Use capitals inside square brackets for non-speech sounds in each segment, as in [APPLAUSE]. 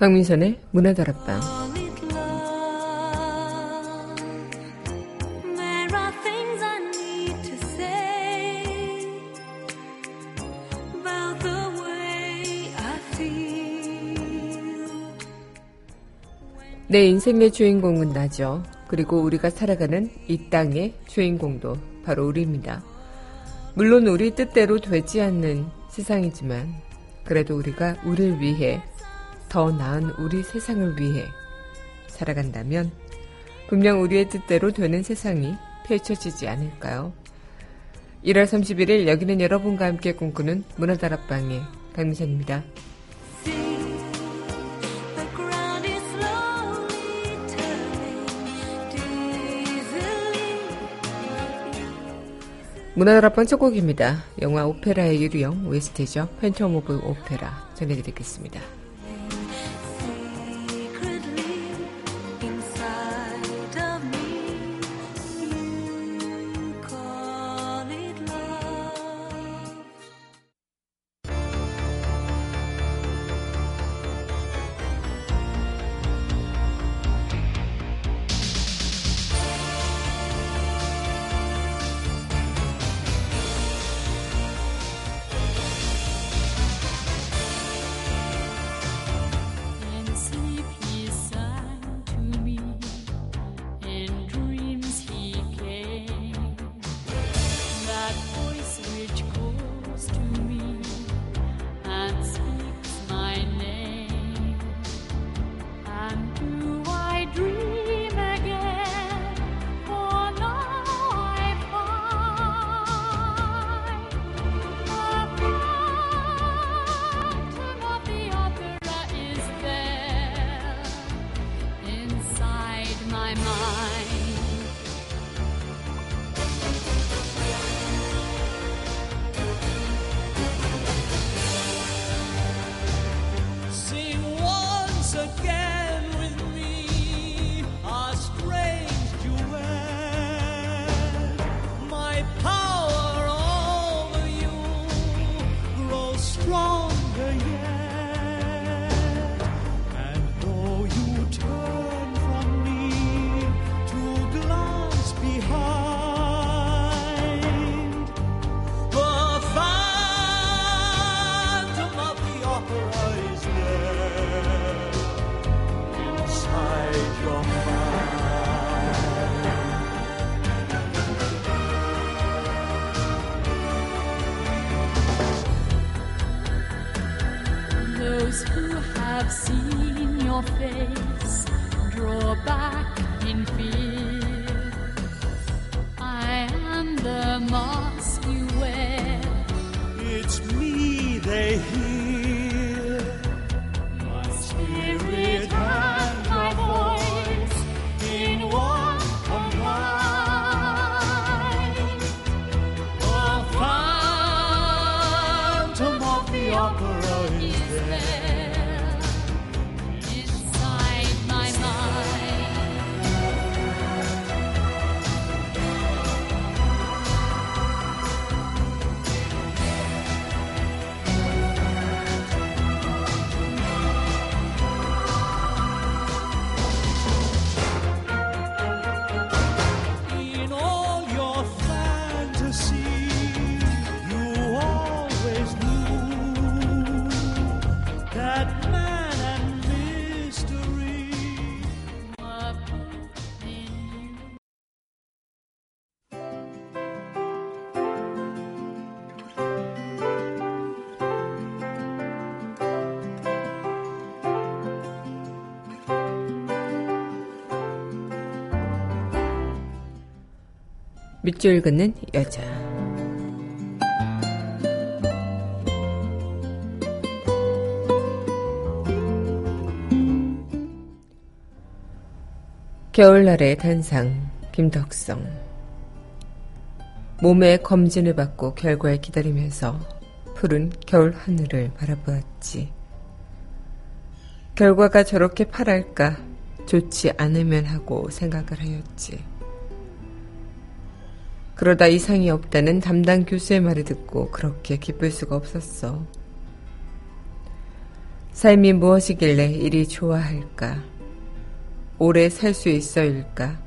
박민선의 문화다락방 내 인생의 주인공은 나죠. 그리고 우리가 살아가는 이 땅의 주인공도 바로 우리입니다. 물론 우리 뜻대로 되지 않는 세상이지만 그래도 우리가 우리를 위해 더 나은 우리 세상을 위해 살아간다면 분명 우리의 뜻대로 되는 세상이 펼쳐지지 않을까요? 1월 31일 여기는 여러분과 함께 꿈꾸는 문화다락방의 강미선입니다. 문화다락방 첫 곡입니다. 영화 오페라의 유리형 웨스트죠. 팬텀 오브 오페라 전해드리겠습니다. have seen your face draw back in fear. I am the mask you wear. It's me they hear. 밑줄 긋는 여자. 겨울날의 단상, 김덕성. 몸의 검진을 받고 결과를 기다리면서 푸른 겨울 하늘을 바라보았지. 결과가 저렇게 파랄까 좋지 않으면 하고 생각을 하였지. 그러다 이상이 없다는 담당 교수의 말을 듣고 그렇게 기쁠 수가 없었어. 삶이 무엇이길래 이리 좋아할까? 오래 살 수 있어일까?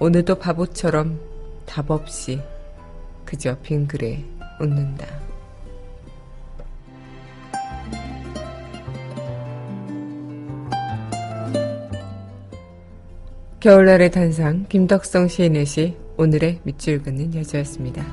오늘도 바보처럼 답 없이 그저 빙그레 웃는다. 겨울날의 단상 김덕성 시인의 시 오늘의 밑줄 긋는 여자였습니다.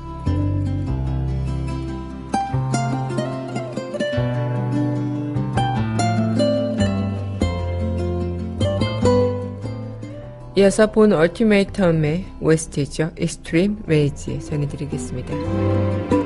이어서 본 얼티메이텀의 OST죠. Extreme Ways 전해드리겠습니다.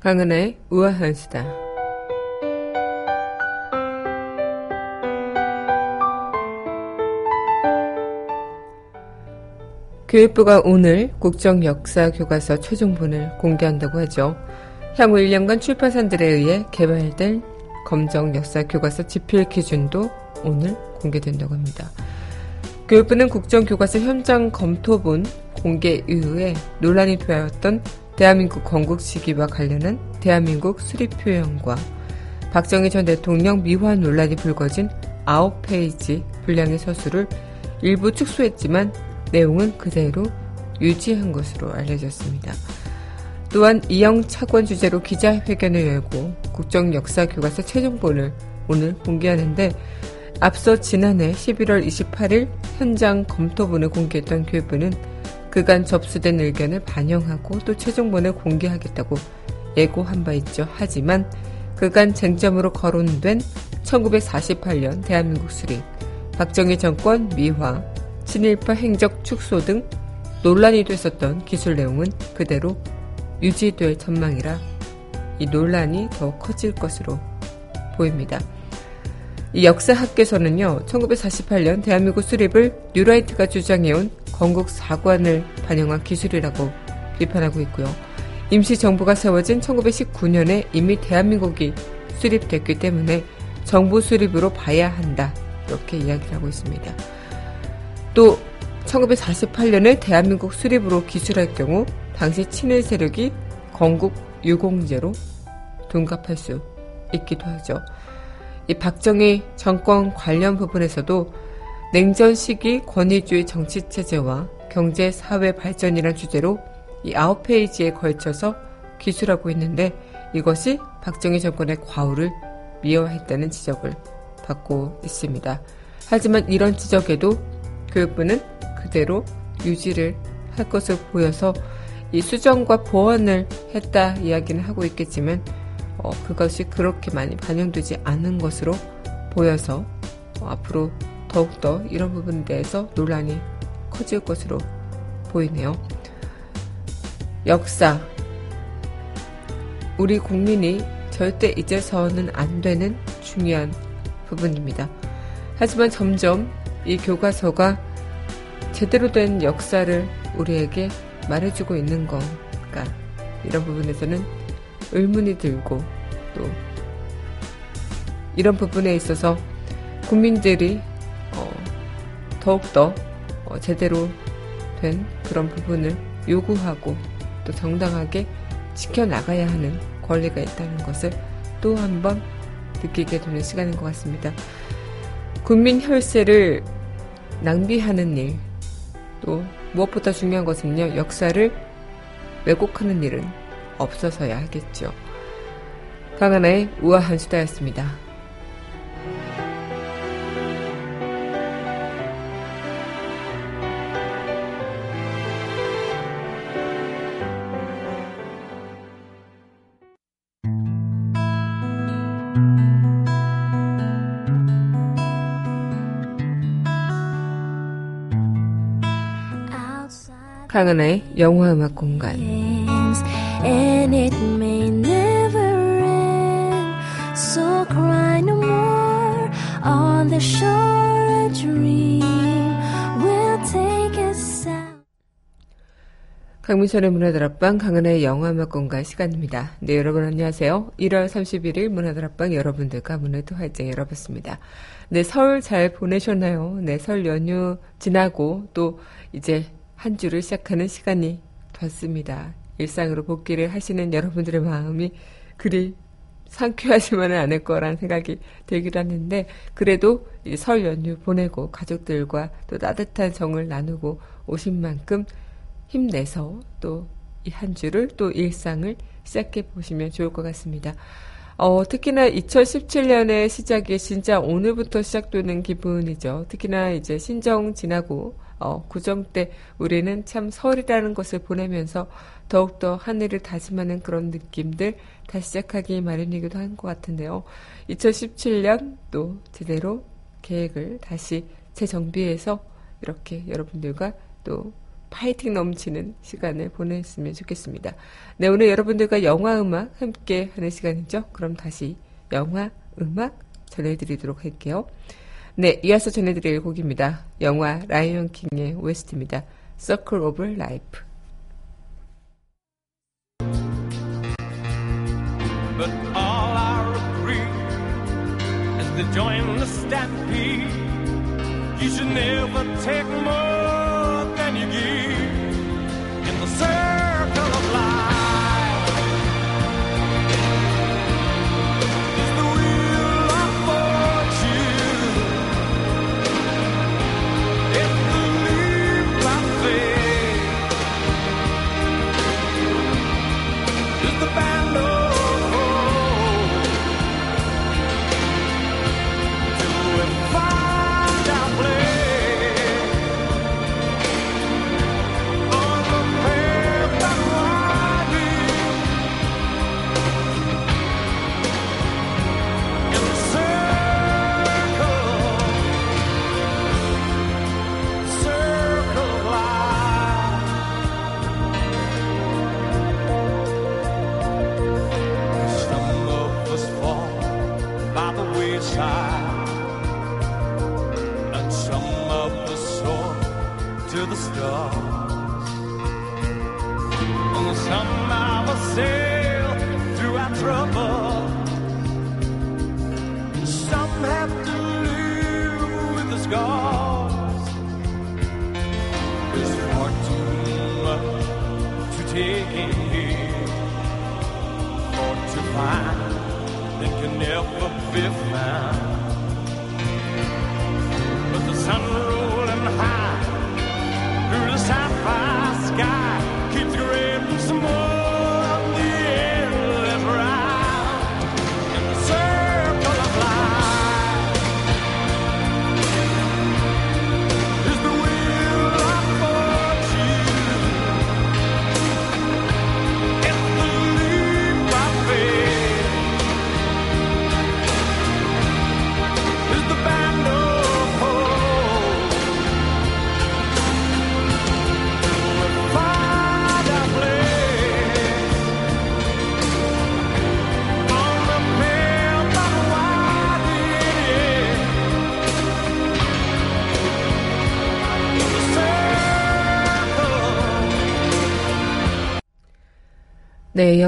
강은의 우아한 수다. 교육부가 오늘 국정역사교과서 최종본을 공개한다고 하죠. 향후 1년간 출판사들에 의해 개발될 검정역사교과서 집필 기준도 오늘 공개된다고 합니다. 교육부는 국정교과서 현장 검토본 공개 이후에 논란이 되었던 대한민국 건국 시기와 관련한 대한민국 수립 표현과 박정희 전 대통령 미화 논란이 불거진 9페이지 분량의 서술을 일부 축소했지만 내용은 그대로 유지한 것으로 알려졌습니다. 또한 이영 차관 주제로 기자회견을 열고 국정 역사 교과서 최종본을 오늘 공개하는데 앞서 지난해 11월 28일 현장 검토본을 공개했던 교육부는 그간 접수된 의견을 반영하고 또 최종본을 공개하겠다고 예고한 바 있죠. 하지만 그간 쟁점으로 거론된 1948년 대한민국 수립, 박정희 정권 미화, 친일파 행적 축소 등 논란이 됐었던 기술 내용은 그대로 유지될 전망이라 이 논란이 더 커질 것으로 보입니다. 이 역사학계에서는요, 1948년 대한민국 수립을 뉴라이트가 주장해온 건국 사관을 반영한 기술이라고 비판하고 있고요. 임시정부가 세워진 1919년에 이미 대한민국이 수립됐기 때문에 정부 수립으로 봐야 한다. 이렇게 이야기를 하고 있습니다. 또 1948년에 대한민국 수립으로 기술할 경우 당시 친일 세력이 건국 유공제로 둔갑할 수 있기도 하죠. 이 박정희 정권 관련 부분에서도 냉전 시기 권위주의 정치 체제와 경제 사회 발전이란 주제로 이 아홉 페이지에 걸쳐서 기술하고 있는데 이것이 박정희 정권의 과오를 미화했다는 지적을 받고 있습니다. 하지만 이런 지적에도 교육부는 그대로 유지를 할 것을 보여서 이 수정과 보완을 했다 이야기는 하고 있겠지만 어, 그것이 그렇게 많이 반영되지 않은 것으로 보여서 어, 앞으로 더욱더 이런 부분에 대해서 논란이 커질 것으로 보이네요. 역사. 우리 국민이 절대 잊어서는 안 되는 중요한 부분입니다. 하지만 점점 이 교과서가 제대로 된 역사를 우리에게 말해주고 있는 건가 이런 부분에서는 의문이 들고 또 이런 부분에 있어서 국민들이 어, 더욱더 어, 제대로 된 그런 부분을 요구하고 또 정당하게 지켜나가야 하는 권리가 있다는 것을 또 한 번 느끼게 되는 시간인 것 같습니다. 국민 혈세를 낭비하는 일, 또 무엇보다 중요한 것은요, 역사를 왜곡하는 일은 없어서야 하겠죠. 강하나의 우아한 수다였습니다. 강은하의 영화 음악 공간 And it may never end So cry no more On the shore a dream Will take us out 강민철의 문화들 앞방 강은하의 영화 음악 공간 시간입니다. 네 여러분 안녕하세요. 1월 31일 문화들 앞방 여러분들과 또 활짝 열어봤습니다. 네, 설 잘 보내셨나요? 네, 설 연휴 지나고 또 이제 한 주를 시작하는 시간이 됐습니다. 일상으로 복귀를 하시는 여러분들의 마음이 그리 상쾌하지만은 않을 거란 생각이 들기도 하는데 그래도 설 연휴 보내고 가족들과 또 따뜻한 정을 나누고 오신 만큼 힘내서 또 이 한 주를 또 일상을 시작해 보시면 좋을 것 같습니다. 어, 특히나 2017년의 시작이 진짜 오늘부터 시작되는 기분이죠. 특히나 이제 신정 지나고 어, 구정 때 우리는 참 설이라는 것을 보내면서 더욱더 하늘을 다짐하는 그런 느낌들 다시 시작하기 마련이기도 한 것 같은데요. 2017년 또 제대로 계획을 다시 재정비해서 이렇게 여러분들과 또 파이팅 넘치는 시간을 보냈으면 좋겠습니다. 네, 오늘 여러분들과 영화 음악 함께 하는 시간이죠. 그럼 다시 영화 음악 전해드리도록 할게요. 네, 이어서 전해드릴 곡입니다. 영화 라이언 킹의 OST입니다. Circle of Life. But all I agree is to join the stampede. You should never take more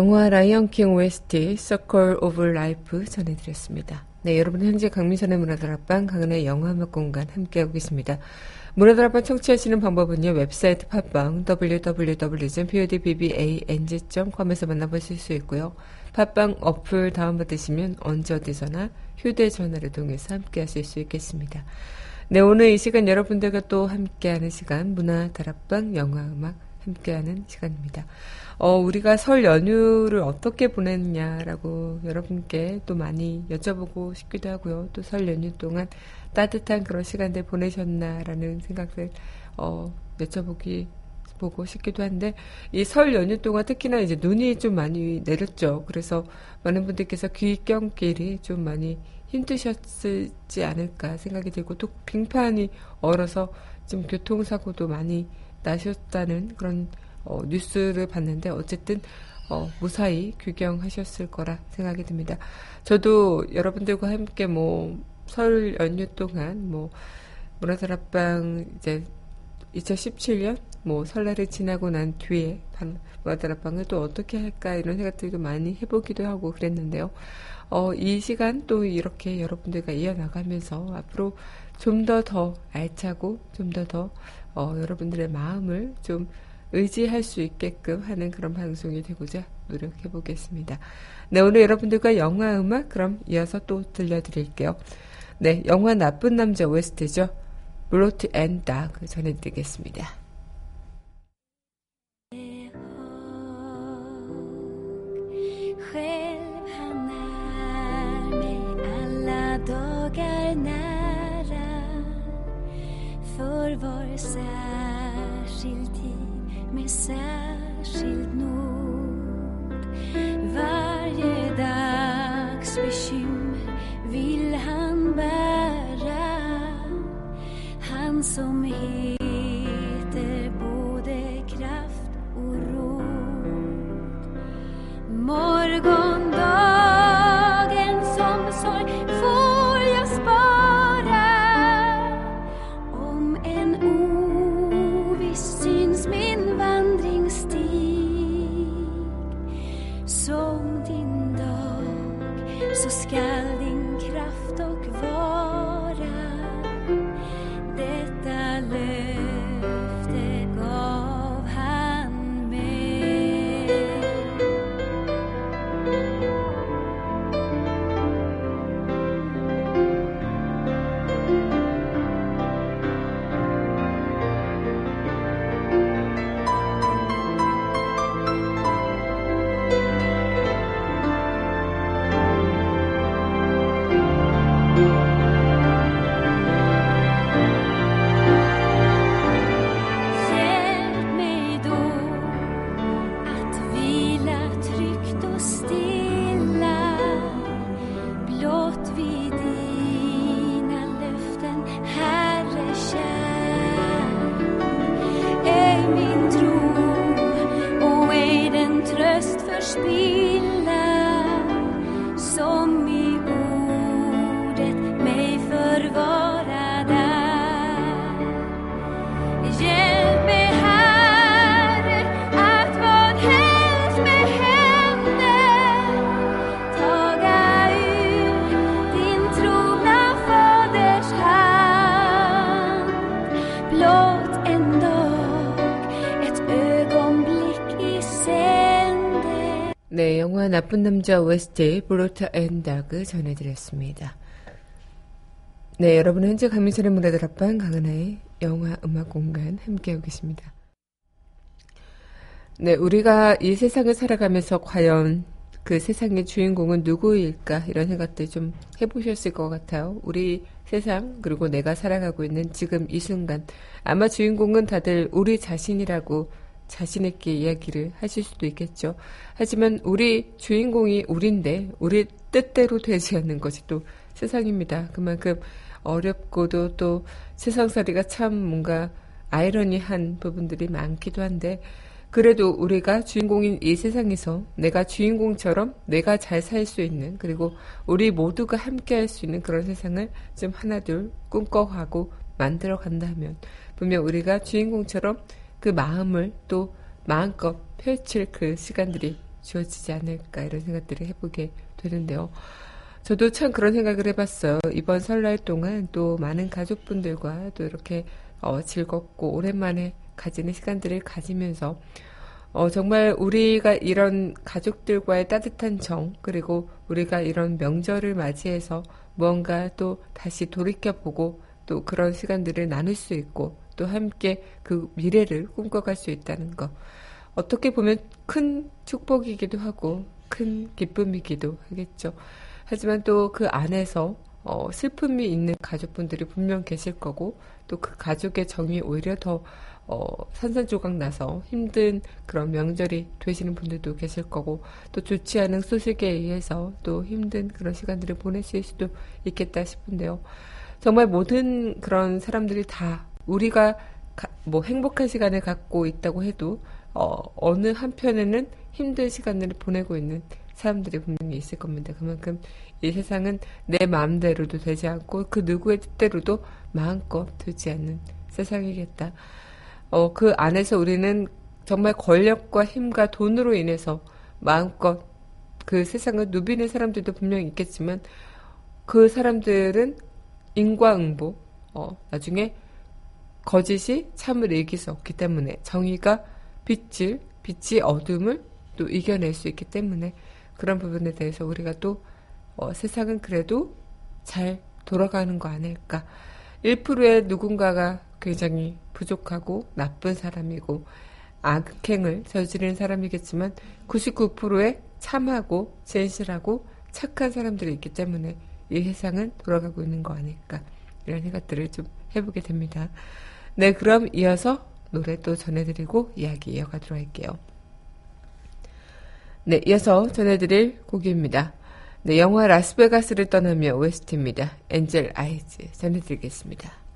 영화 라이언킹 OST Circle of Life 전해드렸습니다. 네, 여러분 현재 강민선의 문화다락방 강은의 영화음악 공간 함께하고 계십니다. 문화다락방 청취하시는 방법은요. 웹사이트 팟빵 www.podbbang.com에서 만나보실 수 있고요. 팟빵 어플 다운받으시면 언제 어디서나 휴대전화를 통해서 함께하실 수 있겠습니다. 네, 오늘 이 시간 여러분들과 또 함께하는 시간 문화다락방 영화음악 함께하는 시간입니다. 어, 우리가 설 연휴를 어떻게 보냈냐라고 여러분께 또 많이 여쭤보고 싶기도 하고요. 또 설 연휴 동안 따뜻한 그런 시간들 보내셨나라는 생각을 어, 여쭤보기 보고 싶기도 한데 이 설 연휴 동안 특히나 이제 눈이 좀 많이 내렸죠. 그래서 많은 분들께서 귀경길이 좀 많이 힘드셨지 않을까 생각이 들고 또 빙판이 얼어서 좀 교통사고도 많이 나셨다는 그런 어, 뉴스를 봤는데 어쨌든 어, 무사히 귀경하셨을 거라 생각이 듭니다. 저도 여러분들과 함께 뭐 설 연휴 동안 뭐 문화다락방 이제 2017년 뭐 설날을 지나고 난 뒤에 방, 문화다락방을 또 어떻게 할까 이런 생각들도 많이 해보기도 하고 그랬는데요. 어, 이 시간 또 이렇게 여러분들과 이어나가면서 앞으로 좀 더더 알차고 좀더더 어, 여러분들의 마음을 좀 의지할 수 있게끔 하는 그런 방송이 되고자 노력해 보겠습니다. 네, 오늘 여러분들과 영화 음악 그럼 이어서 또 들려드릴게요. 네, 영화 나쁜 남자 OST죠. 블로트 앤 닥 전해드리겠습니다. För var särskild tid mesel schild nur. 네, 영화 나쁜 남자 OST 브로타 앤 다그 전해드렸습니다. 네, 여러분은 현재 강민선의 문화다락방 강은하의 영화 음악 공간 함께하고 계십니다. 네, 우리가 이 세상을 살아가면서 과연 그 세상의 주인공은 누구일까 이런 생각들 좀 해보셨을 것 같아요. 우리 세상 그리고 내가 살아가고 있는 지금 이 순간 아마 주인공은 다들 우리 자신이라고 자신있게 이야기를 하실 수도 있겠죠. 하지만 우리 주인공이 우린데 우리 뜻대로 되지 않는 것이 또 세상입니다. 그만큼 어렵고도 또 세상살이가 참 뭔가 아이러니한 부분들이 많기도 한데 그래도 우리가 주인공인 이 세상에서 내가 주인공처럼 내가 잘 살 수 있는 그리고 우리 모두가 함께 할 수 있는 그런 세상을 좀 하나둘 꿈꿔가고 만들어 간다면 분명 우리가 주인공처럼 그 마음을 또 마음껏 펼칠 그 시간들이 주어지지 않을까 이런 생각들을 해보게 되는데요. 저도 참 그런 생각을 해봤어요. 이번 설날 동안 또 많은 가족분들과 또 이렇게 어, 즐겁고 오랜만에 가지는 시간들을 가지면서 어, 정말 우리가 이런 가족들과의 따뜻한 정, 그리고 우리가 이런 명절을 맞이해서 무언가 또 다시 돌이켜보고 또 그런 시간들을 나눌 수 있고 또 함께 그 미래를 꿈꿔갈 수 있다는 것. 어떻게 보면 큰 축복이기도 하고 큰 기쁨이기도 하겠죠. 하지만 또 그 안에서 어, 슬픔이 있는 가족분들이 분명 계실 거고 또 그 가족의 정이 오히려 더 어, 산산조각 나서 힘든 그런 명절이 되시는 분들도 계실 거고 또 좋지 않은 소식에 의해서 또 힘든 그런 시간들을 보내실 수도 있겠다 싶은데요. 정말 모든 그런 사람들이 다 우리가 가, 뭐 행복한 시간을 갖고 있다고 해도 어, 어느 한편에는 힘든 시간을 보내고 있는 사람들이 분명히 있을 겁니다. 그만큼 이 세상은 내 마음대로도 되지 않고 그 누구의 뜻대로도 마음껏 되지 않는 세상이겠다. 어, 그 안에서 우리는 정말 권력과 힘과 돈으로 인해서 마음껏 그 세상을 누비는 사람들도 분명히 있겠지만 그 사람들은 인과응보, 어, 나중에 거짓이 참을 이길 수 없기 때문에 정의가 빛을, 빛이 어둠을 또 이겨낼 수 있기 때문에 그런 부분에 대해서 우리가 또 어, 세상은 그래도 잘 돌아가는 거 아닐까. 1%의 누군가가 굉장히 부족하고 나쁜 사람이고 악행을 저지른 사람이겠지만 99%의 참하고 진실하고 착한 사람들이 있기 때문에 이 세상은 돌아가고 있는 거 아닐까 이런 생각들을 좀 해보게 됩니다. 네, 그럼 이어서 노래 또 전해드리고 이야기 이어가도록 할게요. 네, 이어서 전해드릴 곡입니다. 네, 영화 라스베가스를 떠나며 OST입니다. 엔젤 아이즈 전해드리겠습니다.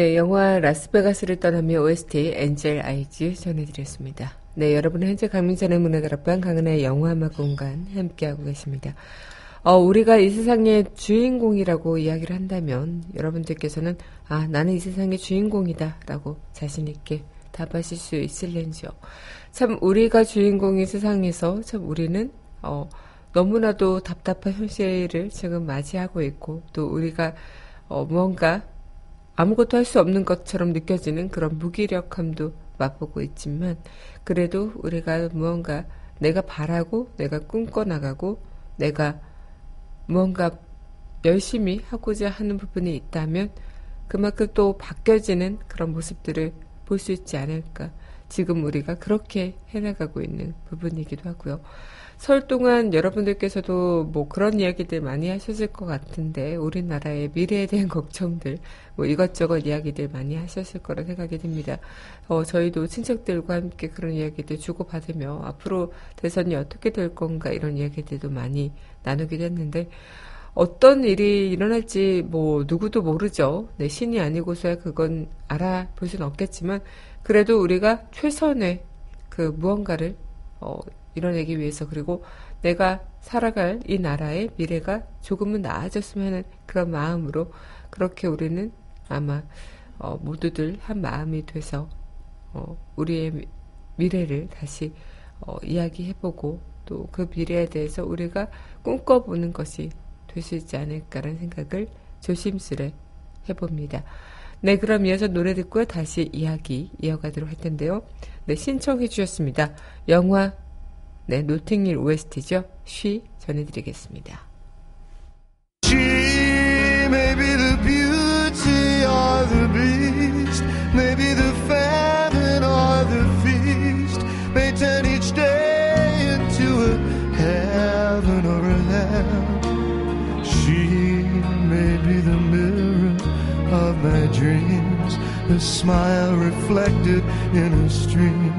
네, 영화 라스베가스를 떠나며 OST 엔젤 아이즈 전해드렸습니다. 네, 여러분은 현재 강민선의 문화다락방 강은의 영화 음악 공간 함께하고 계십니다. 어, 우리가 이 세상의 주인공이라고 이야기를 한다면 여러분들께서는 아, 나는 이 세상의 주인공이다 라고 자신있게 답하실 수 있을는지요. 참 우리가 주인공인 세상에서 참 우리는 어, 너무나도 답답한 현실을 지금 맞이하고 있고 또 우리가 어, 무언가 아무것도 할 수 없는 것처럼 느껴지는 그런 무기력함도 맛보고 있지만 그래도 우리가 무언가 내가 바라고 내가 꿈꿔나가고 내가 무언가 열심히 하고자 하는 부분이 있다면 그만큼 또 바뀌어지는 그런 모습들을 볼 수 있지 않을까. 지금 우리가 그렇게 해나가고 있는 부분이기도 하고요. 설 동안 여러분들께서도 뭐 그런 이야기들 많이 하셨을 것 같은데 우리나라의 미래에 대한 [LAUGHS] 걱정들 뭐 이것저것 이야기들 많이 하셨을 거라 생각이 듭니다. 어, 저희도 친척들과 함께 그런 이야기들 주고받으며 앞으로 대선이 어떻게 될 건가 이런 이야기들도 많이 나누기도 했는데 어떤 일이 일어날지 뭐 누구도 모르죠. 네, 신이 아니고서야 그건 알아볼 수는 없겠지만 그래도 우리가 최선의 그 무언가를 어, 이뤄내기 위해서 그리고 내가 살아갈 이 나라의 미래가 조금은 나아졌으면 하는 그런 마음으로 그렇게 우리는 아마 어, 모두들 한 마음이 돼서 어, 우리의 미- 미래를 다시 어, 이야기해보고 또 그 미래에 대해서 우리가 꿈꿔보는 것이 될 수 있지 않을까라는 생각을 조심스레 해봅니다. 네, 그럼 이어서 노래 듣고요. 다시 이야기 이어가도록 할 텐데요. 네, 신청해 주셨습니다. 영화, 네, 노팅힐 OST죠. 쉬 전해드리겠습니다. She may be the beauty or the beast, maybe the famine or the feast, may turn each day into a heaven or a hell. She may be the mirror of my dreams, a smile reflected in a stream.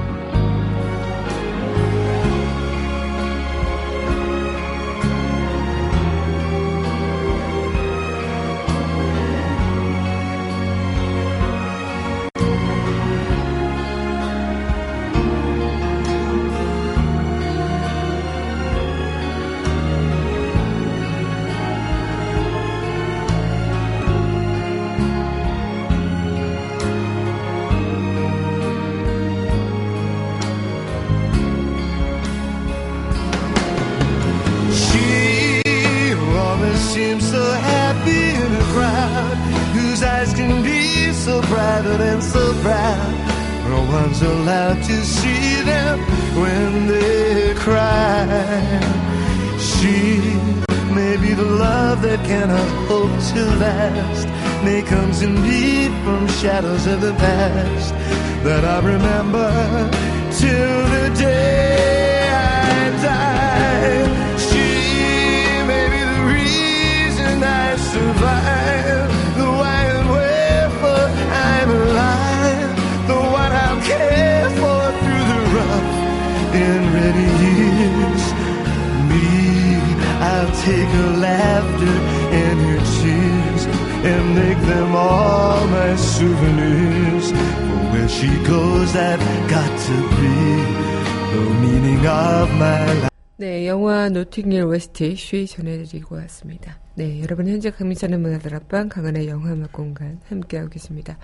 Allowed to see them when they cry. She may be the love that cannot hope to last. May come to me from shadows of the past that I remember till the day take her laughter and her tears and make them all my souvenirs. For where she goes, I've got to be the meaning of my life. 네, 영화 노팅힐 OST 쉬 전해드리고 왔습니다. 네, 여러분 현재 강민선의 문화들 앞방 강한의 영화 음악 공간 함께하고 계십니다.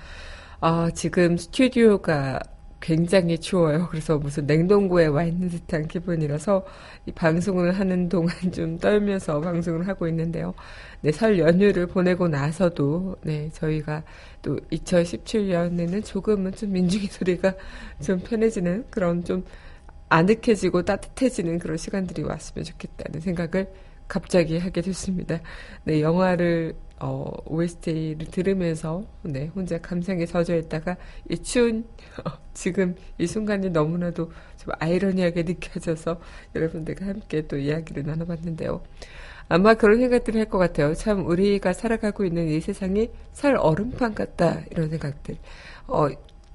아, 지금 스튜디오가 굉장히 추워요. 그래서 무슨 냉동고에 와 있는 듯한 기분이라서 이 방송을 하는 동안 [LAUGHS] 좀 떨면서 방송을 하고 있는데요. 네, 설 연휴를 보내고 나서도 네, 저희가 또 2017년에는 조금은 좀 민중의 소리가 [LAUGHS] 좀 편해지는 그런 좀 아늑해지고 따뜻해지는 그런 시간들이 왔으면 좋겠다는 생각을 갑자기 하게 됐습니다. 네, 영화를 어, OST를 들으면서 네, 혼자 감상에 젖어 있다가 이 추운 어, 지금 이 순간이 너무나도 좀 아이러니하게 느껴져서 여러분들과 함께 또 이야기를 나눠봤는데요. 아마 그런 생각들을 할 것 같아요. 참 우리가 살아가고 있는 이 세상이 살 얼음판 같다 이런 생각들. 어,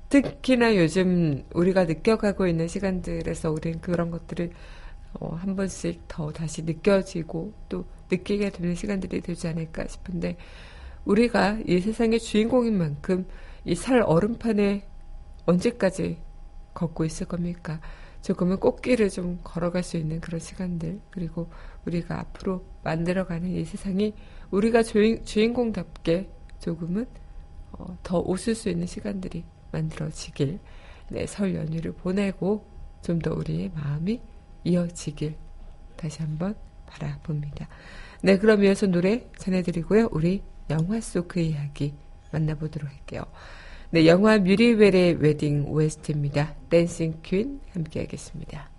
특히나 요즘 우리가 느껴가고 있는 시간들에서 우리는 그런 것들을 어, 한 번씩 더 다시 느껴지고 또 느끼게 되는 시간들이 되지 않을까 싶은데 우리가 이 세상의 주인공인 만큼 이 살 얼음판에 언제까지 걷고 있을 겁니까? 조금은 꽃길을 좀 걸어갈 수 있는 그런 시간들 그리고 우리가 앞으로 만들어가는 이 세상이 우리가 주인, 주인공답게 조금은 어, 더 웃을 수 있는 시간들이 만들어지길 네, 설 연휴를 보내고 좀 더 우리의 마음이 이어지길 다시 한번 바라봅니다. 네, 그럼 이어서 노래 전해드리고요. 우리 영화 속 그 이야기 만나보도록 할게요. 네, 영화 뮤리웰의 웨딩 OST입니다. 댄싱 퀸 함께 하겠습니다.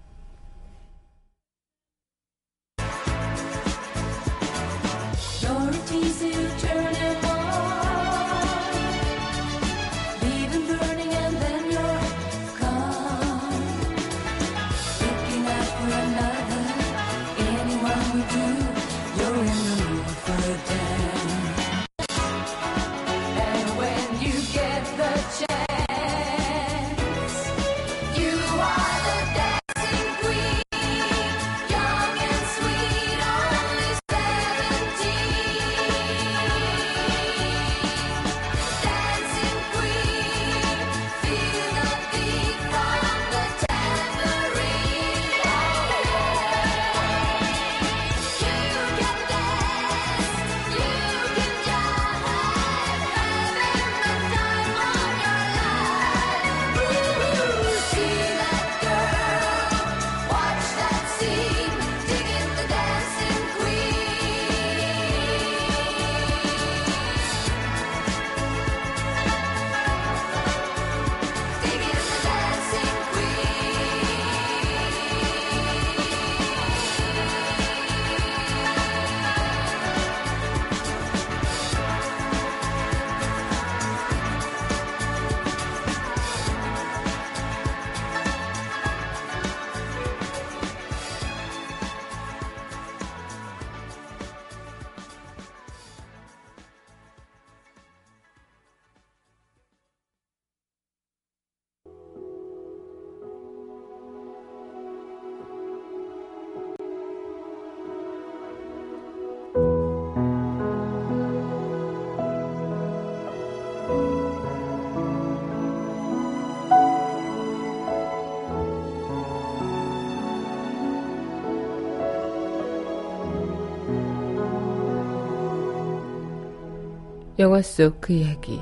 영화 속 그 이야기.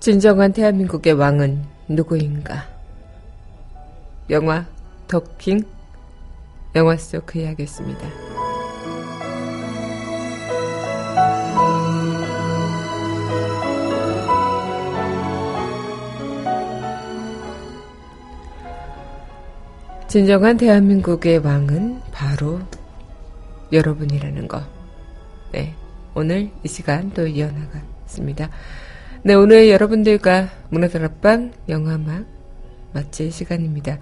진정한 대한민국의 왕은 누구인가? 영화 더킹 영화 속 그 이야기였습니다. 진정한 대한민국의 왕은 바로 여러분이라는 거. 네. 오늘 이 시간 또 이어나갔습니다. 네, 오늘 여러분들과 문화다락방 영화막 마칠 시간입니다.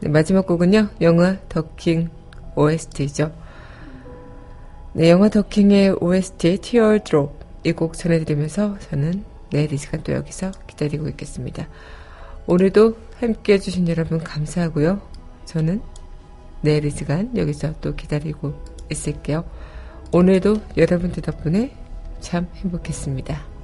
네, 마지막 곡은요, 영화 더킹 OST죠. 네, 영화 더킹의 OST Teardrop 이 곡 전해드리면서 저는 내일 이 시간 또 여기서 기다리고 있겠습니다. 오늘도 함께 해주신 여러분 감사하고요. 저는 내일 이 시간 여기서 또 기다리고 있을게요. 오늘도 여러분들 덕분에 참 행복했습니다.